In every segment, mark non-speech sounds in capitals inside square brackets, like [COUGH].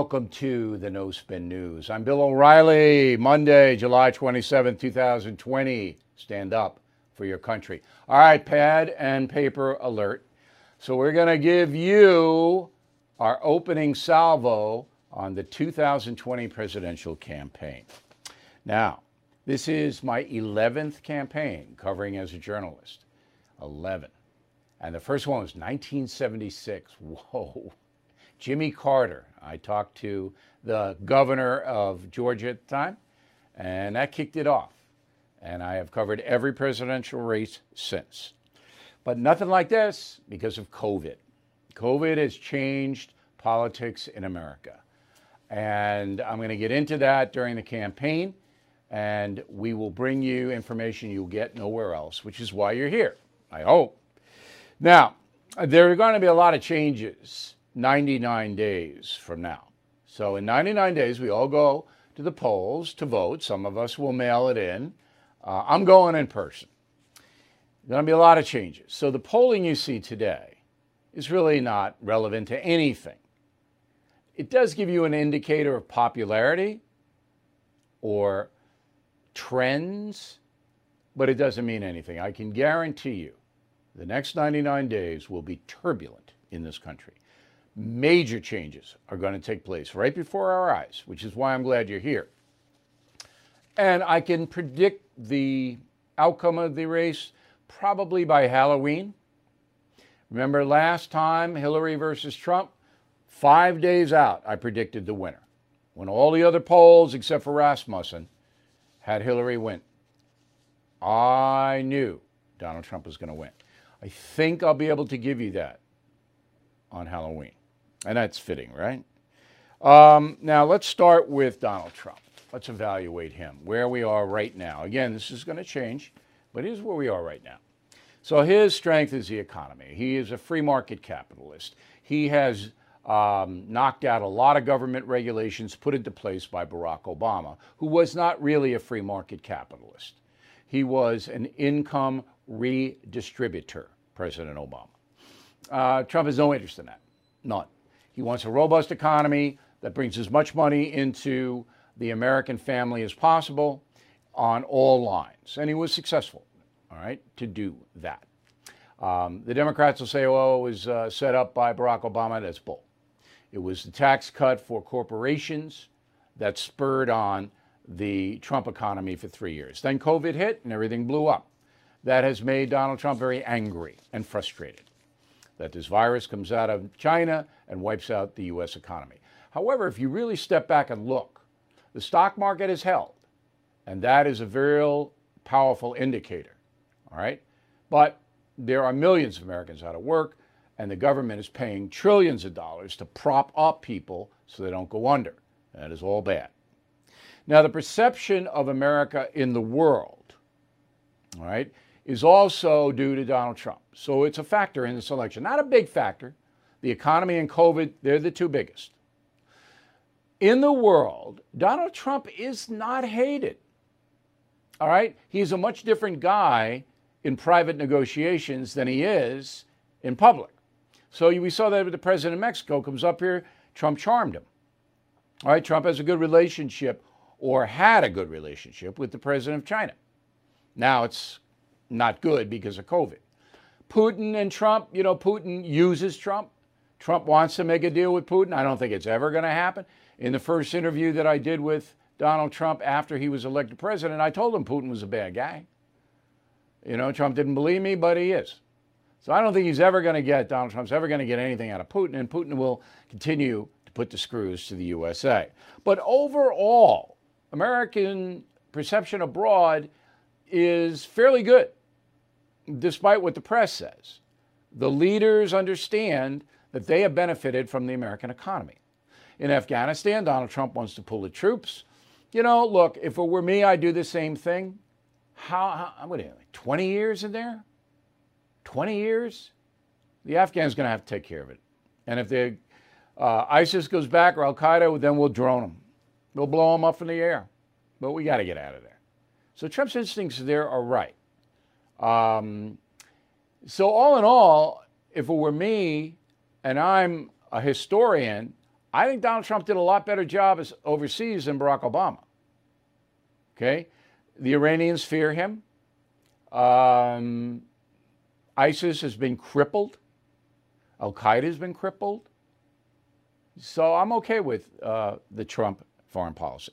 welcome to the No Spin News. I'm Bill O'Reilly, Monday, July 27, 2020. Stand up for your country. All right, pad and paper alert. So, we're going to give you our opening salvo on the 2020 presidential campaign. Now, this is my 11th campaign covering as a journalist. 11. And the first one was 1976. [LAUGHS] Whoa. Jimmy Carter. I talked to the governor of Georgia at the time, and that kicked it off. And I have covered every presidential race since. But nothing like this because of COVID. COVID has changed politics in America. And I'm going to get into that during the campaign. And we will bring you information you'll get nowhere else, which is why you're here, I hope. Now, there are going to be a lot of changes 99 days from now. So, in 99 days, we all go to the polls to vote. Some of us will mail it in. Uh, I'm going in person. There's going to be a lot of changes. So, the polling you see today is really not relevant to anything. It does give you an indicator of popularity or trends, but it doesn't mean anything. I can guarantee you the next 99 days will be turbulent in this country major changes are going to take place right before our eyes, which is why I'm glad you're here. And I can predict the outcome of the race probably by Halloween. Remember last time, Hillary versus Trump? Five days out, I predicted the winner. When all the other polls, except for Rasmussen, had Hillary win. I knew Donald Trump was going to win. I think I'll be able to give you that on Halloween. And that's fitting, right? Um, now, let's start with Donald Trump. Let's evaluate him, where we are right now. Again, this is going to change, but here's where we are right now. So, his strength is the economy. He is a free market capitalist. He has um, knocked out a lot of government regulations put into place by Barack Obama, who was not really a free market capitalist. He was an income redistributor, President Obama. Uh, Trump has no interest in that, none. He wants a robust economy that brings as much money into the American family as possible on all lines. And he was successful, all right, to do that. Um, the Democrats will say, oh, it was uh, set up by Barack Obama. That's bull. It was the tax cut for corporations that spurred on the Trump economy for three years. Then COVID hit and everything blew up. That has made Donald Trump very angry and frustrated that this virus comes out of China and wipes out the U.S. economy. However, if you really step back and look, the stock market is held, and that is a very powerful indicator. All right? But there are millions of Americans out of work, and the government is paying trillions of dollars to prop up people so they don't go under. That is all bad. Now, the perception of America in the world, all right, is also due to Donald Trump. So it's a factor in this election. Not a big factor. The economy and COVID, they're the two biggest. In the world, Donald Trump is not hated. All right? He's a much different guy in private negotiations than he is in public. So we saw that with the president of Mexico comes up here, Trump charmed him. All right, Trump has a good relationship or had a good relationship with the president of China. Now it's not good because of COVID. Putin and Trump, you know, Putin uses Trump. Trump wants to make a deal with Putin. I don't think it's ever going to happen. In the first interview that I did with Donald Trump after he was elected president, I told him Putin was a bad guy. You know, Trump didn't believe me, but he is. So I don't think he's ever going to get, Donald Trump's ever going to get anything out of Putin, and Putin will continue to put the screws to the USA. But overall, American perception abroad is fairly good despite what the press says. The leaders understand that they have benefited from the American economy. In Afghanistan, Donald Trump wants to pull the troops. You know, look, if it were me, I'd do the same thing. How, how what, like 20 years in there? 20 years? The Afghans going to have to take care of it. And if the uh, ISIS goes back or Al Qaeda, then we'll drone them. We'll blow them up in the air. But we got to get out of there. So Trump's instincts there are right. Um, so, all in all, if it were me and I'm a historian, I think Donald Trump did a lot better job as overseas than Barack Obama. Okay? The Iranians fear him. Um, ISIS has been crippled. Al Qaeda has been crippled. So I'm okay with uh, the Trump foreign policy.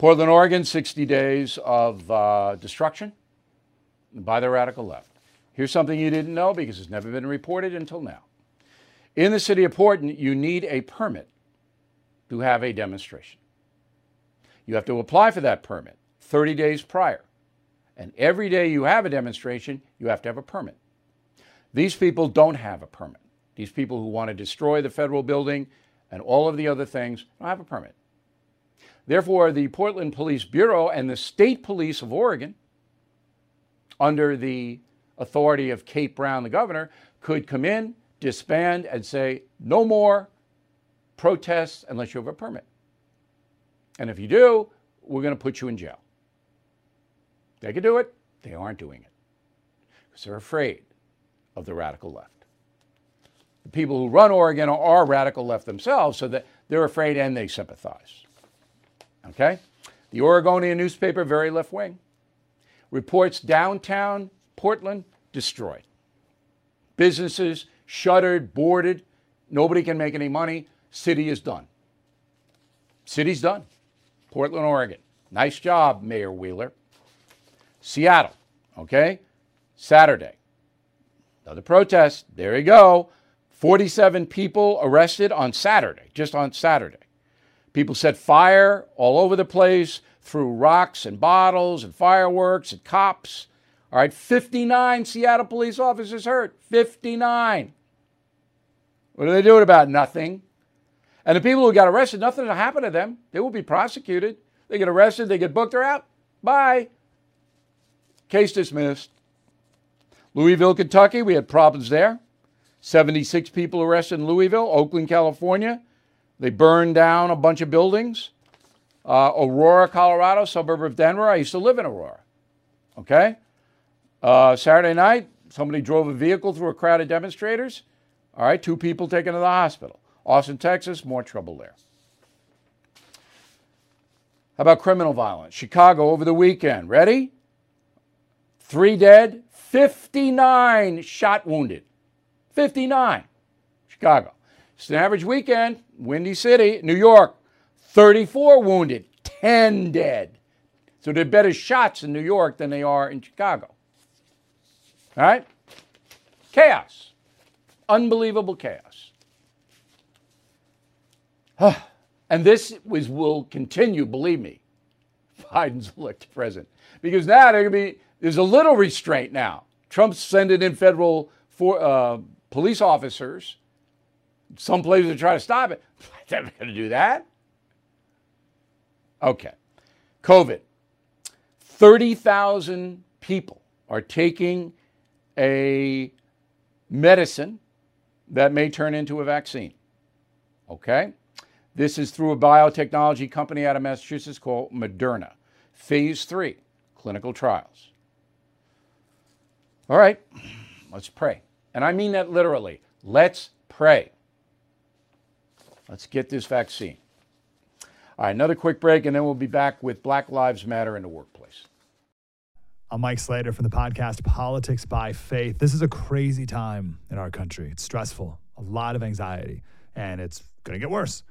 Portland, Oregon, 60 days of uh, destruction by the radical left. Here's something you didn't know because it's never been reported until now. In the city of Portland, you need a permit to have a demonstration. You have to apply for that permit 30 days prior. And every day you have a demonstration, you have to have a permit. These people don't have a permit. These people who want to destroy the federal building and all of the other things don't have a permit. Therefore, the Portland Police Bureau and the State Police of Oregon, under the authority of Kate Brown, the governor, could come in, disband, and say, no more protests unless you have a permit. And if you do, we're going to put you in jail. They could do it. They aren't doing it because they're afraid of the radical left the people who run Oregon are radical left themselves, so that they're afraid and they sympathize. Okay? The Oregonian newspaper, very left wing, reports downtown Portland destroyed. Businesses shuttered, boarded. Nobody can make any money. City is done. City's done. Portland, Oregon. Nice job, Mayor Wheeler. Seattle, okay? Saturday. Another protest. There you go. 47 people arrested on Saturday, just on Saturday. People set fire all over the place, threw rocks and bottles and fireworks and cops. All right, 59 Seattle police officers hurt. 59. What are they doing about nothing? And the people who got arrested, nothing will happen to them. They will be prosecuted. They get arrested, they get booked, they're out. Bye. Case dismissed. Louisville, Kentucky, we had problems there. 76 people arrested in Louisville, Oakland, California. They burned down a bunch of buildings. Uh, Aurora, Colorado, suburb of Denver. I used to live in Aurora. Okay? Uh, Saturday night, somebody drove a vehicle through a crowd of demonstrators. All right, two people taken to the hospital. Austin, Texas, more trouble there. How about criminal violence? Chicago over the weekend. Ready? Three dead, 59 shot wounded. 59. Chicago. It's an average weekend. Windy City, New York, 34 wounded, 10 dead. So they're better shots in New York than they are in Chicago. All right? Chaos. Unbelievable chaos. [SIGHS] and this was, will continue, believe me, [LAUGHS] Biden's elected president. Because now there be, there's a little restraint now. Trump's sending in federal for, uh, police officers, some places to try to stop it. They're going to do that. Okay. COVID. 30,000 people are taking a medicine that may turn into a vaccine. Okay? This is through a biotechnology company out of Massachusetts called Moderna. phase three clinical trials. All right, let's pray. And I mean that literally. Let's pray. Let's get this vaccine. All right, another quick break, and then we'll be back with Black Lives Matter in the workplace. I'm Mike Slater from the podcast Politics by Faith. This is a crazy time in our country. It's stressful, a lot of anxiety, and it's going to get worse.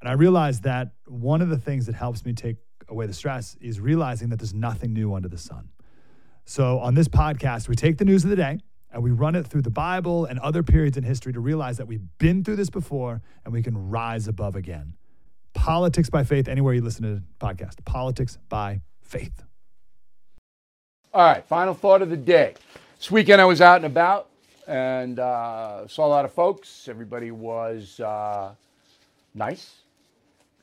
And I realized that one of the things that helps me take away the stress is realizing that there's nothing new under the sun. So on this podcast, we take the news of the day and we run it through the Bible and other periods in history to realize that we've been through this before and we can rise above again. Politics by Faith, anywhere you listen to the podcast. Politics by Faith. All right, final thought of the day. This weekend I was out and about and uh, saw a lot of folks. Everybody was uh, nice.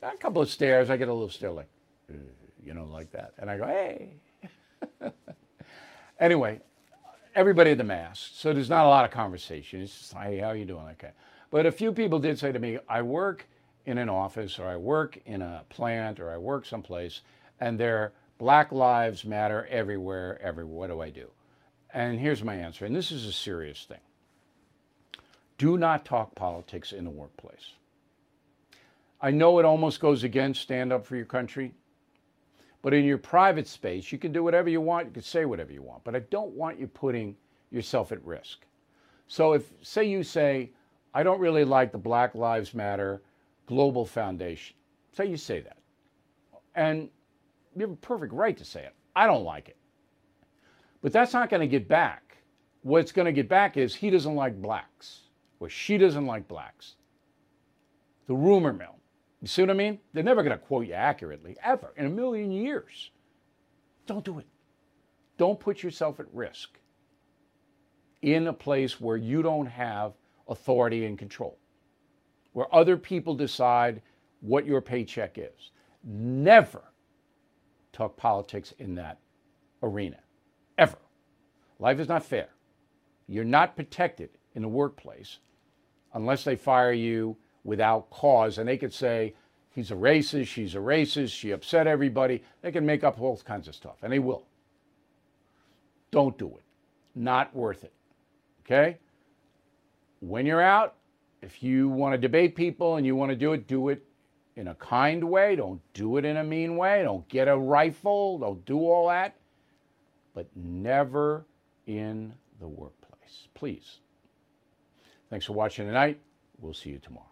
Got a couple of stares. I get a little stare like, you know, like that. And I go, hey. [LAUGHS] anyway, everybody had the mask, so there's not a lot of conversation. It's just, hey, how are you doing? Okay. But a few people did say to me, I work in an office or I work in a plant or I work someplace and there Black Lives Matter everywhere, everywhere. What do I do? And here's my answer, and this is a serious thing. Do not talk politics in the workplace. I know it almost goes against stand up for your country, but in your private space, you can do whatever you want, you can say whatever you want, but I don't want you putting yourself at risk. So if, say, you say, I don't really like the Black Lives Matter Global Foundation. Say you say that. And you have a perfect right to say it. I don't like it. But that's not going to get back. What's going to get back is he doesn't like blacks or she doesn't like blacks. The rumor mill. You see what I mean? They're never going to quote you accurately, ever, in a million years. Don't do it. Don't put yourself at risk in a place where you don't have authority and control where other people decide what your paycheck is. Never talk politics in that arena, ever. Life is not fair. You're not protected in the workplace unless they fire you without cause. And they could say, he's a racist, she's a racist, she upset everybody. They can make up all kinds of stuff, and they will. Don't do it. Not worth it. Okay? When you're out, if you want to debate people and you want to do it, do it in a kind way. Don't do it in a mean way. Don't get a rifle. Don't do all that. But never in the workplace. Please. Thanks for watching tonight. We'll see you tomorrow.